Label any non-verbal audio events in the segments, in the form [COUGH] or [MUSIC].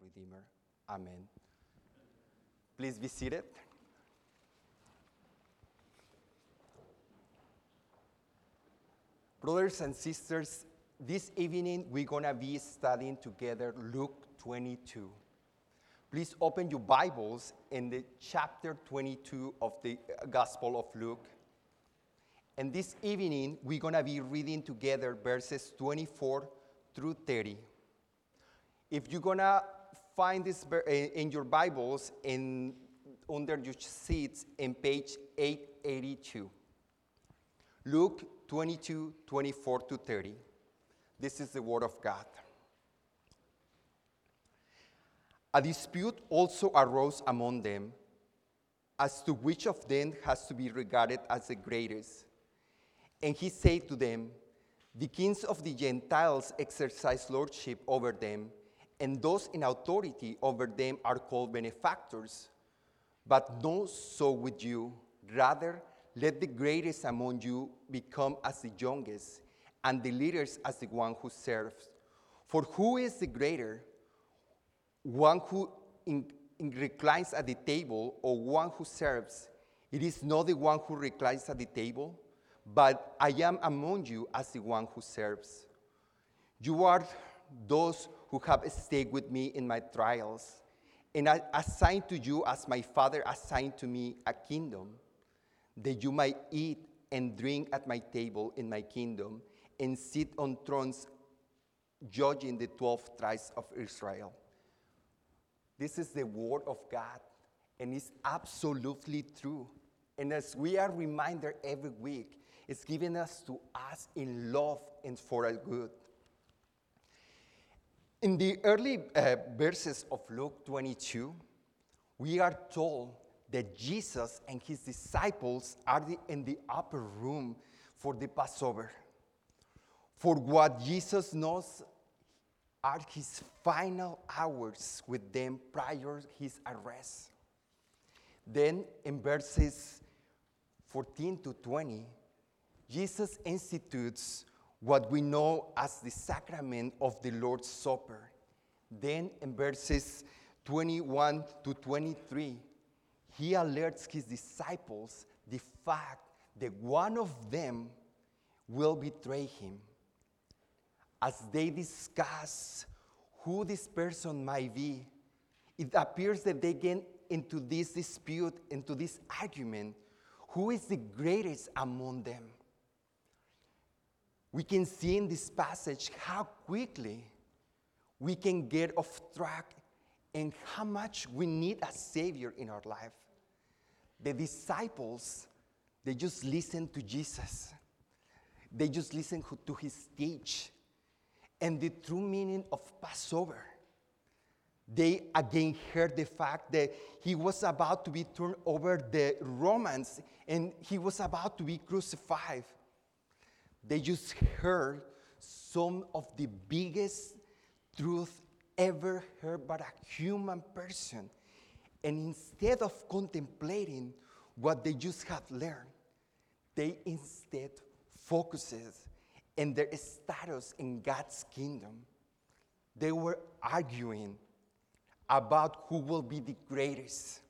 Redeemer. Amen. Please be seated. Brothers and sisters, this evening we're going to be studying together Luke 22. Please open your Bibles in the chapter 22 of the uh, Gospel of Luke. And this evening we're going to be reading together verses 24 through 30. If you're going to find this eh, in your Bibles in under your seats in page 882. Luke 22, 24 to 30. This is the Word of God. A dispute also arose among them as to which of them has to be regarded as the greatest. And he said to them, The kings of the Gentiles exercise lordship over them, and those in authority over them are called benefactors. But not so with you. Rather, let the greatest among you become as the youngest, and the leaders as the one who serves. For who is the greater? One who in, in reclines at the table or one who serves? It is not the one who reclines at the table, but I am among you as the one who serves. You are those who have stayed with me in my trials, and I assign to you as my Father assigned to me a kingdom, that you might eat and drink at my table in my kingdom, and sit on thrones judging the 12 tribes of Israel. This is the word of God, and it's absolutely true. And as we are reminded every week, it's given us to us in love and for our good. In the early uh, verses of Luke 22, we are told that Jesus and his disciples are the, in the upper room for the Passover. For what Jesus knows are his final hours with them prior his arrest. Then in verses 14 to 20, Jesus institutes what we know as the sacrament of the Lord's Supper. Then in verses 21 to 23, he alerts his disciples the fact that one of them will betray him. As they discuss who this person might be, it appears that they get into this dispute, into this argument who is the greatest among them? We can see in this passage how quickly we can get off track and how much we need a Savior in our life. The disciples, they just listen to Jesus, they just listen to his speech. And the true meaning of Passover, they again heard the fact that he was about to be turned over the Romans and he was about to be crucified. They just heard some of the biggest truth ever heard by a human person. And instead of contemplating what they just have learned, they instead focuses in their status in God's kingdom. They were arguing about who will be the greatest.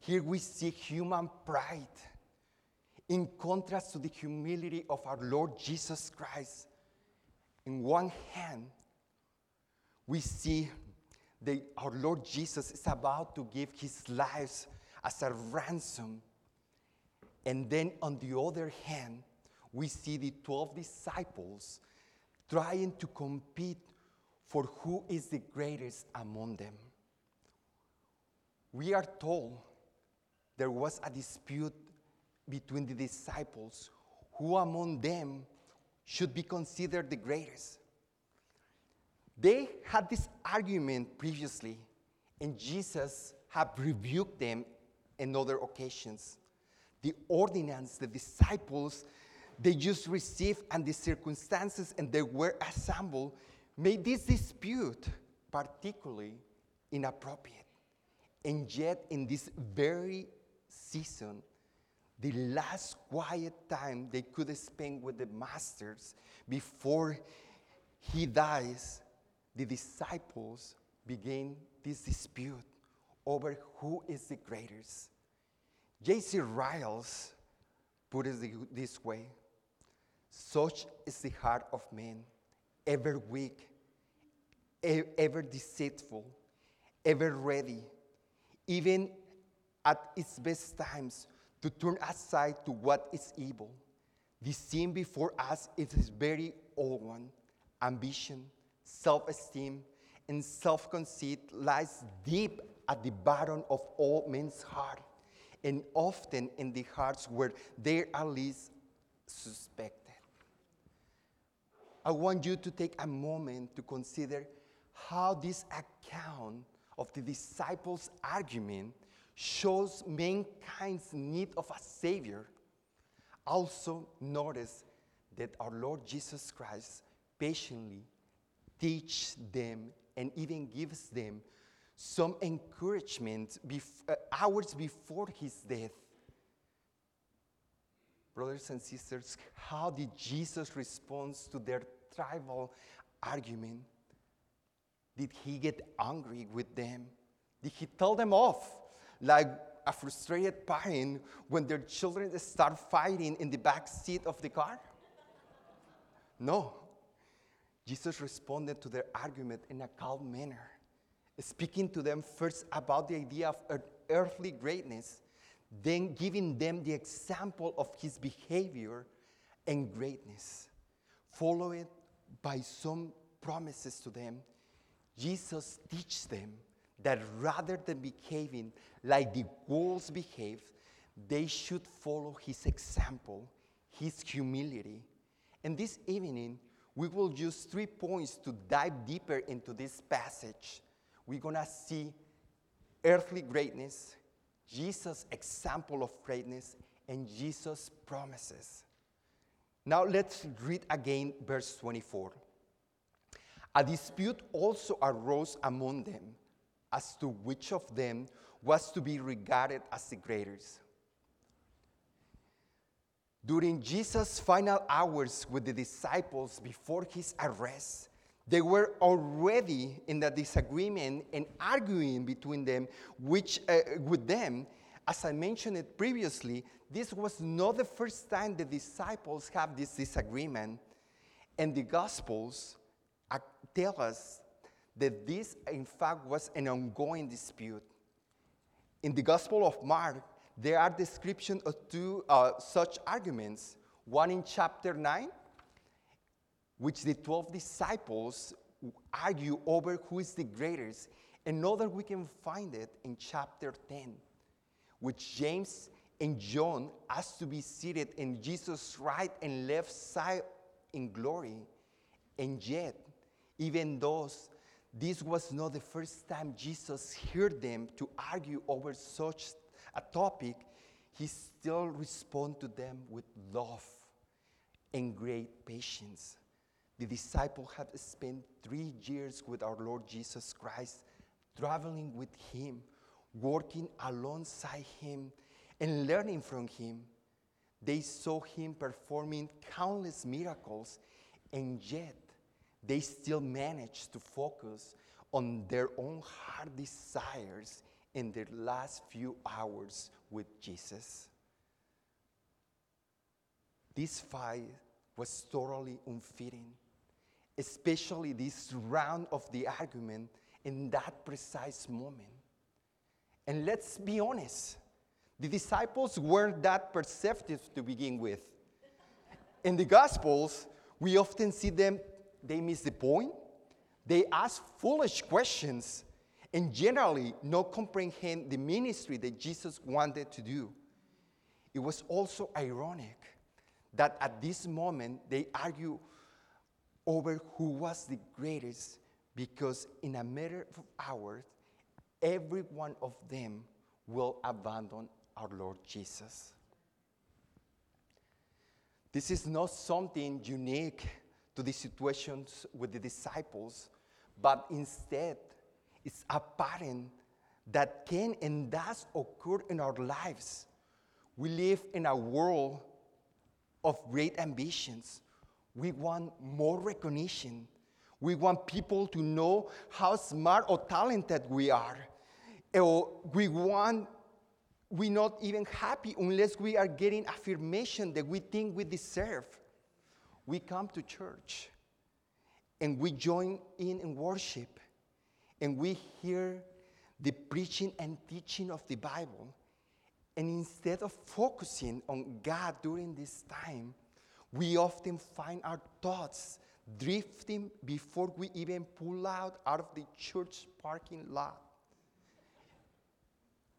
Here we see human pride in contrast to the humility of our Lord Jesus Christ. In one hand, we see that our Lord Jesus is about to give his life as a ransom. And then on the other hand, we see the 12 disciples trying to compete for who is the greatest among them. We are told there was a dispute between the disciples who among them should be considered the greatest. They had this argument previously, and Jesus had rebuked them in other occasions. The ordinance, the disciples, they just received, and the circumstances and they were assembled made this dispute particularly inappropriate. And yet, in this very season, the last quiet time they could spend with the masters before he dies, the disciples begin this dispute over who is the greatest. J.C. Riles put it this way Such is the heart of man, ever weak, ever deceitful, ever ready, even at its best times, to turn aside to what is evil. The sin before us is his very old one ambition, self esteem, and self conceit lies deep at the bottom of all men's heart, and often in the hearts where they are least suspected. I want you to take a moment to consider how this account of the disciples' argument shows mankind's need of a Savior. Also, notice that our Lord Jesus Christ patiently teaches them and even gives them some encouragement bef- uh, hours before his death. Brothers and sisters, how did Jesus respond to their tribal argument? Did he get angry with them? Did he tell them off like a frustrated parent when their children start fighting in the back seat of the car? No. Jesus responded to their argument in a calm manner, speaking to them first about the idea of earthly greatness, then giving them the example of his behavior and greatness, followed by some promises to them. Jesus teaches them that rather than behaving like the wolves behave, they should follow his example, his humility. And this evening, we will use three points to dive deeper into this passage. We're to see earthly greatness, Jesus' example of greatness, and Jesus' promises. Now let's read again verse 24. A dispute also arose among them as to which of them was to be regarded as the greatest. During Jesus' final hours with the disciples before his arrest, they were already in a disagreement and arguing between them, which uh, with them, as I mentioned it previously, this was not the first time the disciples have this disagreement. And the Gospels tell us that this, in fact, was an ongoing dispute. In the Gospel of Mark, there are descriptions of two uh, such arguments. One in chapter 9, which the 12 disciples argue over who is the greatest. Another we can find it in chapter 10, which James and John asked to be seated in Jesus' right and left side in glory. And yet, even those, this was not the first time Jesus heard them to argue over such a topic, he still responded to them with love and great patience. The disciple had spent three years with our Lord Jesus Christ, traveling with him, working alongside him, and learning from him. They saw him performing countless miracles, and yet they still managed to focus on their own heart desires in their last few hours with Jesus. This fight was totally unfitting, especially this round of the argument in that precise moment. And let's be honest, the disciples weren't that perceptive to begin with. In the Gospels, we often see them, they miss the point, they ask foolish questions, and generally not comprehend the ministry that Jesus wanted to do. It was also ironic that at this moment they argue over who was the greatest because in a matter of hours, every one of them will abandon our Lord Jesus. This is not something unique to the situations with the disciples, but instead it's a pattern that can and does occur in our lives. We live in a world of great ambitions. We want more recognition. We want people to know how smart or talented we are. Eh, or we want, we're not even happy unless we are getting affirmation that we think we deserve. We come to church and we join in in worship and we hear the preaching and teaching of the Bible. And instead of focusing on God during this time, we often find our thoughts drifting before we even pull out out of the church parking lot.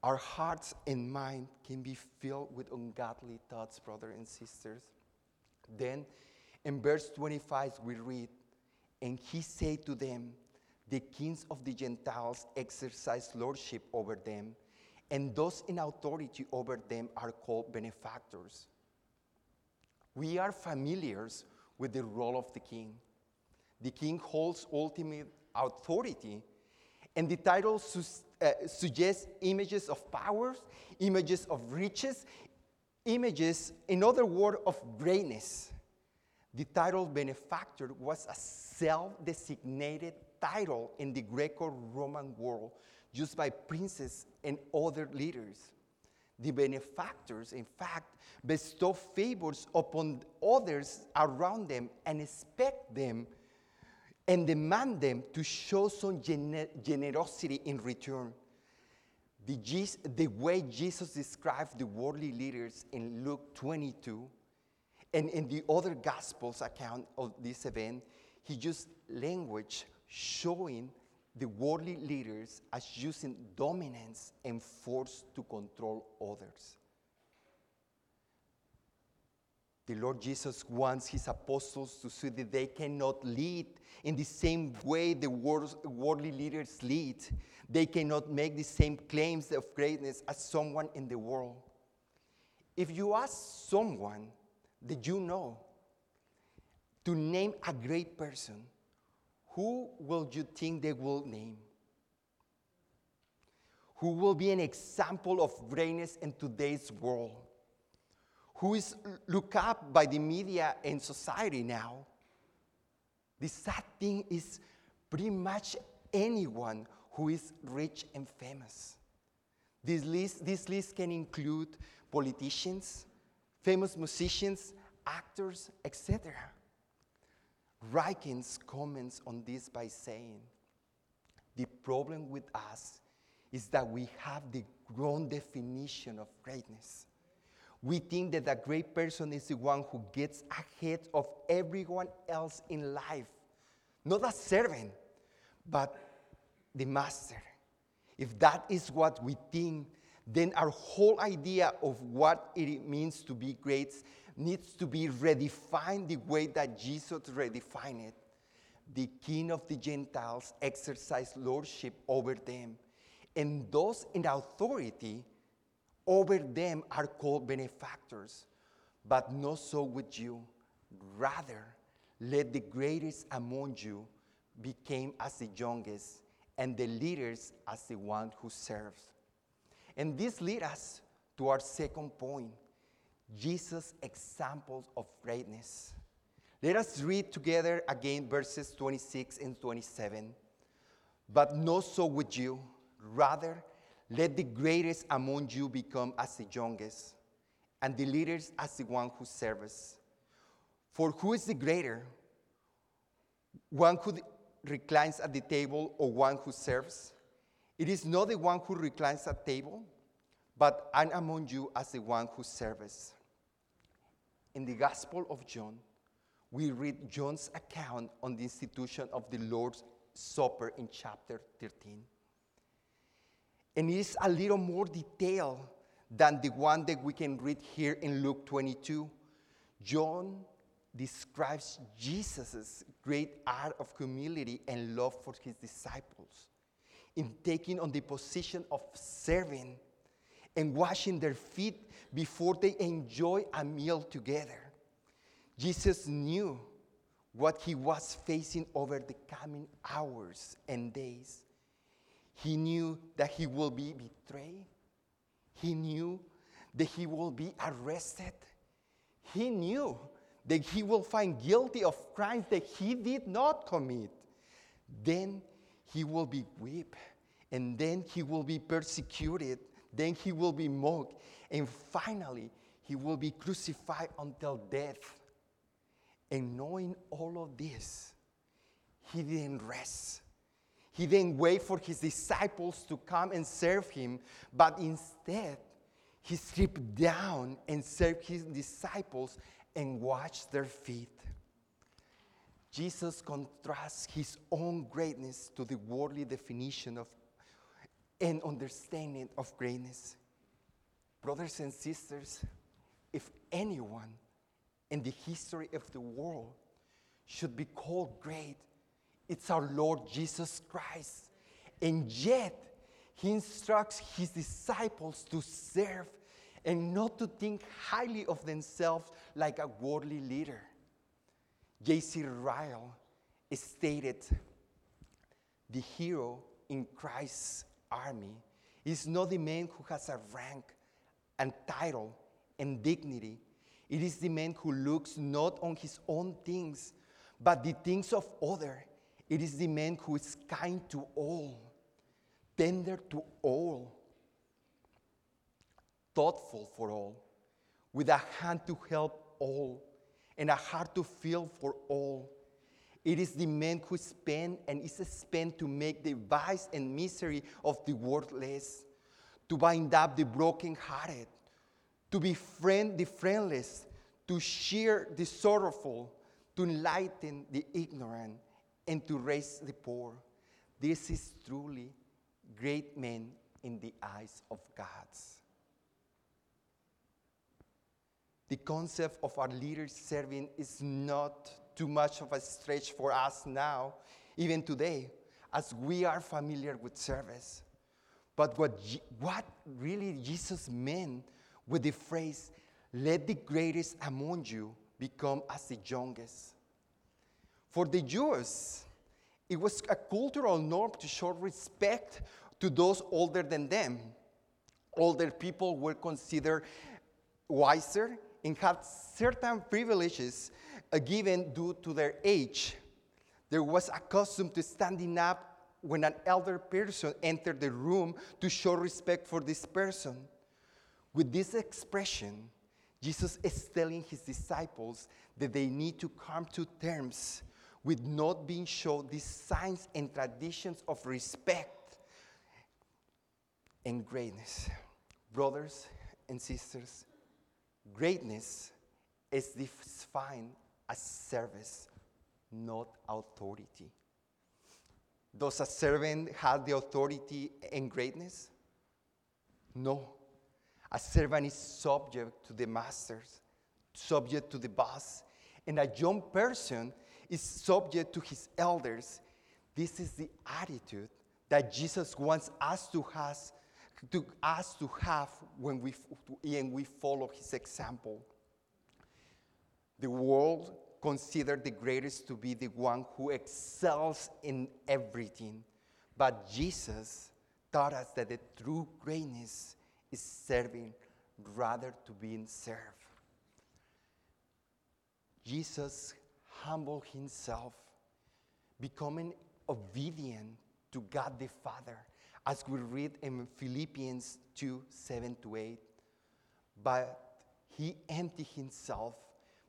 Our hearts and mind can be filled with ungodly thoughts, brothers and sisters. Then in verse 25, we read, And he said to them, The kings of the Gentiles exercise lordship over them, and those in authority over them are called benefactors. We are familiars with the role of the king. The king holds ultimate authority, and the title uh, suggests images of powers, images of riches, images, in other words, of greatness. The title benefactor was a self designated title in the Greco Roman world used by princes and other leaders. The benefactors, in fact, bestow favors upon others around them and expect them and demand them to show some gener- generosity in return. The, the way Jesus described the worldly leaders in Luke 22 and in the other Gospels account of this event, he used language showing the worldly leaders as using dominance and force to control others. The Lord Jesus wants his apostles to see that they cannot lead in the same way the worldly leaders lead. They cannot make the same claims of greatness as someone in the world. If you ask someone that you know to name a great person, who will you think they will name? Who will be an example of greatness in today's world? Who is looked up by the media and society now? The sad thing is pretty much anyone who is rich and famous. This list, this list can include politicians, famous musicians, actors, etc. Ryken's comments on this by saying, The problem with us is that we have the wrong definition of greatness. We think that a great person is the one who gets ahead of everyone else in life, not a servant, but the master. If that is what we think, then our whole idea of what it means to be great needs to be redefined the way that Jesus redefined it. The king of the Gentiles exercised lordship over them, and those in authority over them are called benefactors. But not so with you. Rather, let the greatest among you become as the youngest, and the leaders as the one who serves. And this leads us to our second point Jesus' examples of greatness. Let us read together again verses 26 and 27. But not so with you. Rather, let the greatest among you become as the youngest, and the leaders as the one who serves. For who is the greater? One who reclines at the table or one who serves? It is not the one who reclines at table, but I'm among you as the one who serves. In the Gospel of John, we read John's account on the institution of the Lord's Supper in chapter 13. And it is a little more detailed than the one that we can read here in Luke 22. John describes Jesus' great art of humility and love for his disciples in taking on the position of serving and washing their feet before they enjoy a meal together. Jesus knew what he was facing over the coming hours and days. He knew that he will be betrayed. He knew that he will be arrested. He knew that he will find guilty of crimes that he did not commit. Then he will be whipped, and then he will be persecuted, then he will be mocked, and finally he will be crucified until death. And knowing all of this, he didn't rest. He didn't wait for his disciples to come and serve him, but instead, he stripped down and served his disciples and washed their feet. Jesus contrasts his own greatness to the worldly definition of and understanding of greatness. Brothers and sisters, if anyone in the history of the world should be called great, it's our Lord Jesus Christ. And yet, he instructs his disciples to serve and not to think highly of themselves like a worldly leader. J.C. Ryle stated the hero in Christ's army is not the man who has a rank and title and dignity. It is the man who looks not on his own things, but the things of other. It is the man who is kind to all, tender to all, thoughtful for all, with a hand to help all, and a heart to feel for all. It is the man who spend and is spent to make the vice and misery of the worthless, to bind up the brokenhearted, to befriend the friendless, to cheer the sorrowful, to enlighten the ignorant, and to raise the poor. This is truly great men in the eyes of God. The concept of our leaders serving is not too much of a stretch for us now, even today, as we are familiar with service. But what, what really Jesus meant with the phrase, let the greatest among you become as the youngest. For the Jews, it was a cultural norm to show respect to those older than them. Older people were considered wiser and had certain privileges uh, given due to their age. There was a custom to standing up when an elder person entered the room to show respect for this person. With this expression, Jesus is telling his disciples that they need to come to terms with not being shown these signs and traditions of respect and greatness. Brothers and sisters, Greatness is defined as service, not authority. Does a servant have the authority and greatness? No. A servant is subject to the masters, subject to the boss, and a young person is subject to his elders. This is the attitude that Jesus wants us to have to us to have when we, and we follow his example. The world considered the greatest to be the one who excels in everything. But Jesus taught us that the true greatness is serving rather to being served. Jesus humbled himself, becoming obedient to God the Father as we read in Philippians 2 7 to 8. But he emptied himself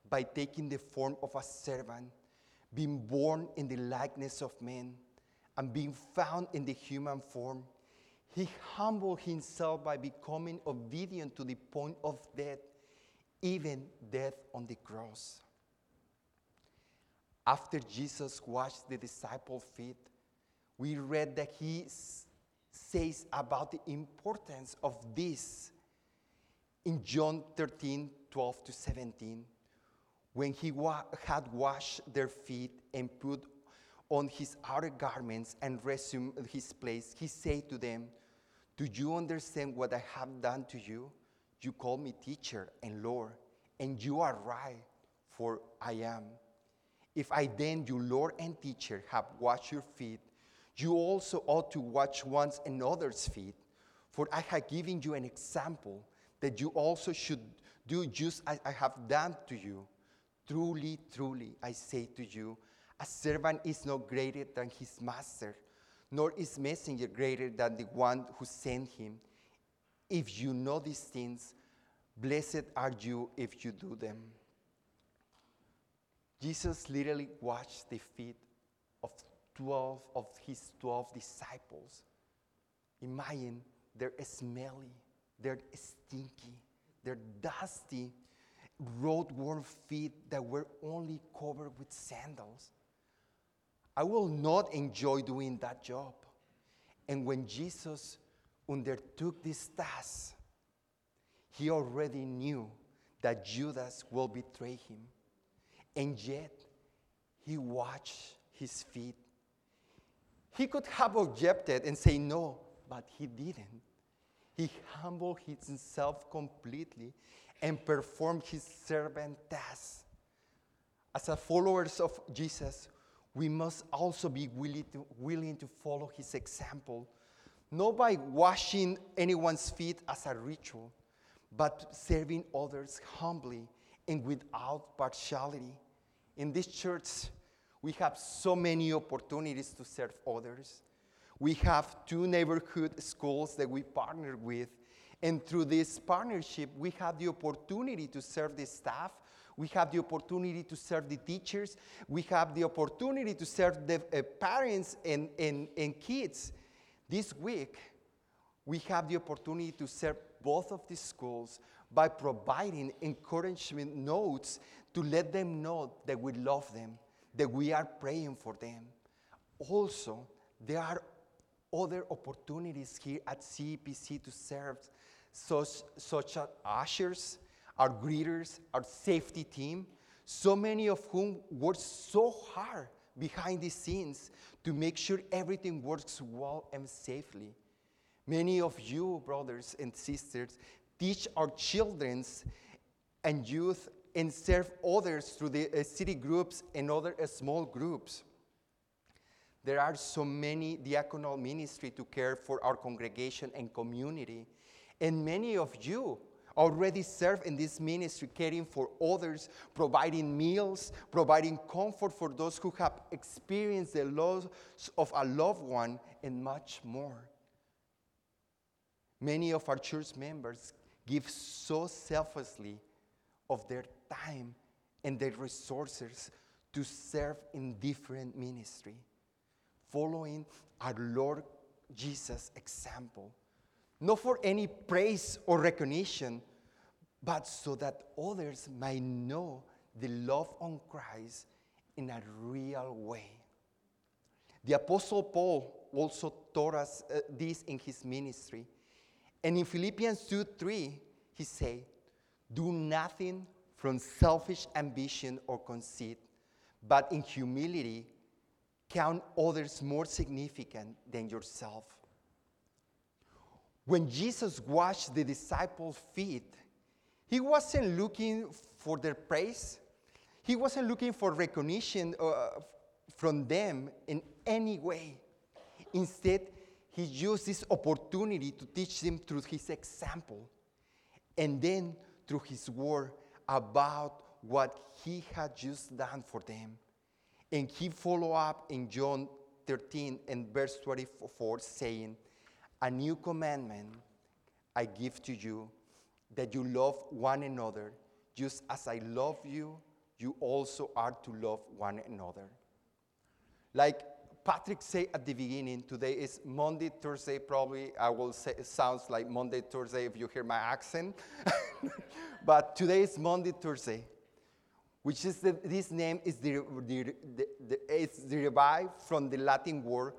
by taking the form of a servant, being born in the likeness of men, and being found in the human form. He humbled himself by becoming obedient to the point of death, even death on the cross. After Jesus washed the disciples' feet, we read that he says about the importance of this in John 13 12 to 17. When he wa- had washed their feet and put on his outer garments and resumed his place, he said to them, Do you understand what I have done to you? You call me teacher and Lord, and you are right, for I am. If I then, you Lord and teacher, have washed your feet, you also ought to watch one another's feet, for I have given you an example that you also should do just as I have done to you. Truly, truly, I say to you, A servant is not greater than his master, nor is messenger greater than the one who sent him. If you know these things, blessed are you if you do them. Jesus literally washed the feet 12 of his 12 disciples. Imagine they're smelly, they're stinky, they're dusty, road worn feet that were only covered with sandals. I will not enjoy doing that job. And when Jesus undertook this task, he already knew that Judas will betray him. And yet, he washed his feet. He could have objected and say no, but he didn't. He humbled himself completely and performed his servant task. As a followers of Jesus, we must also be willing to, willing to follow his example, not by washing anyone's feet as a ritual, but serving others humbly and without partiality. In this church, we have so many opportunities to serve others. We have two neighborhood schools that we partner with. And through this partnership, we have the opportunity to serve the staff. We have the opportunity to serve the teachers. We have the opportunity to serve the uh, parents and, and, and kids. This week, we have the opportunity to serve both of these schools by providing encouragement notes to let them know that we love them, that we are praying for them. Also, there are other opportunities here at CEPC to serve, such, such as ushers, our greeters, our safety team, so many of whom work so hard behind the scenes to make sure everything works well and safely. Many of you, brothers and sisters, teach our children and youth and serve others through the uh, city groups and other uh, small groups. There are so many diaconal ministry to care for our congregation and community. And many of you already serve in this ministry, caring for others, providing meals, providing comfort for those who have experienced the loss of a loved one, and much more. Many of our church members give so selflessly of their time and their resources to serve in different ministry, following our Lord Jesus' example. Not for any praise or recognition, but so that others might know the love on Christ in a real way. The Apostle Paul also taught us uh, this in his ministry. And in Philippians 2 3, he said, Do nothing from selfish ambition or conceit, but in humility, count others more significant than yourself. When Jesus washed the disciples' feet, he wasn't looking for their praise. He wasn't looking for recognition uh, from them in any way. Instead, he used this opportunity to teach them through his example and then through his word about what he had just done for them. And he followed up in John 13 and verse 24, saying, A new commandment I give to you, that you love one another, just as I love you, you also are to love one another. Like Patrick said at the beginning, today is Maundy, Thursday, probably I will say it sounds like Monday, Thursday if you hear my accent. [LAUGHS] but today is Maundy, Thursday, which is the, this name is the, the, the, derived from the Latin word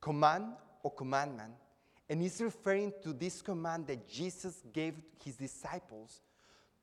command or commandment. And it's referring to this command that Jesus gave his disciples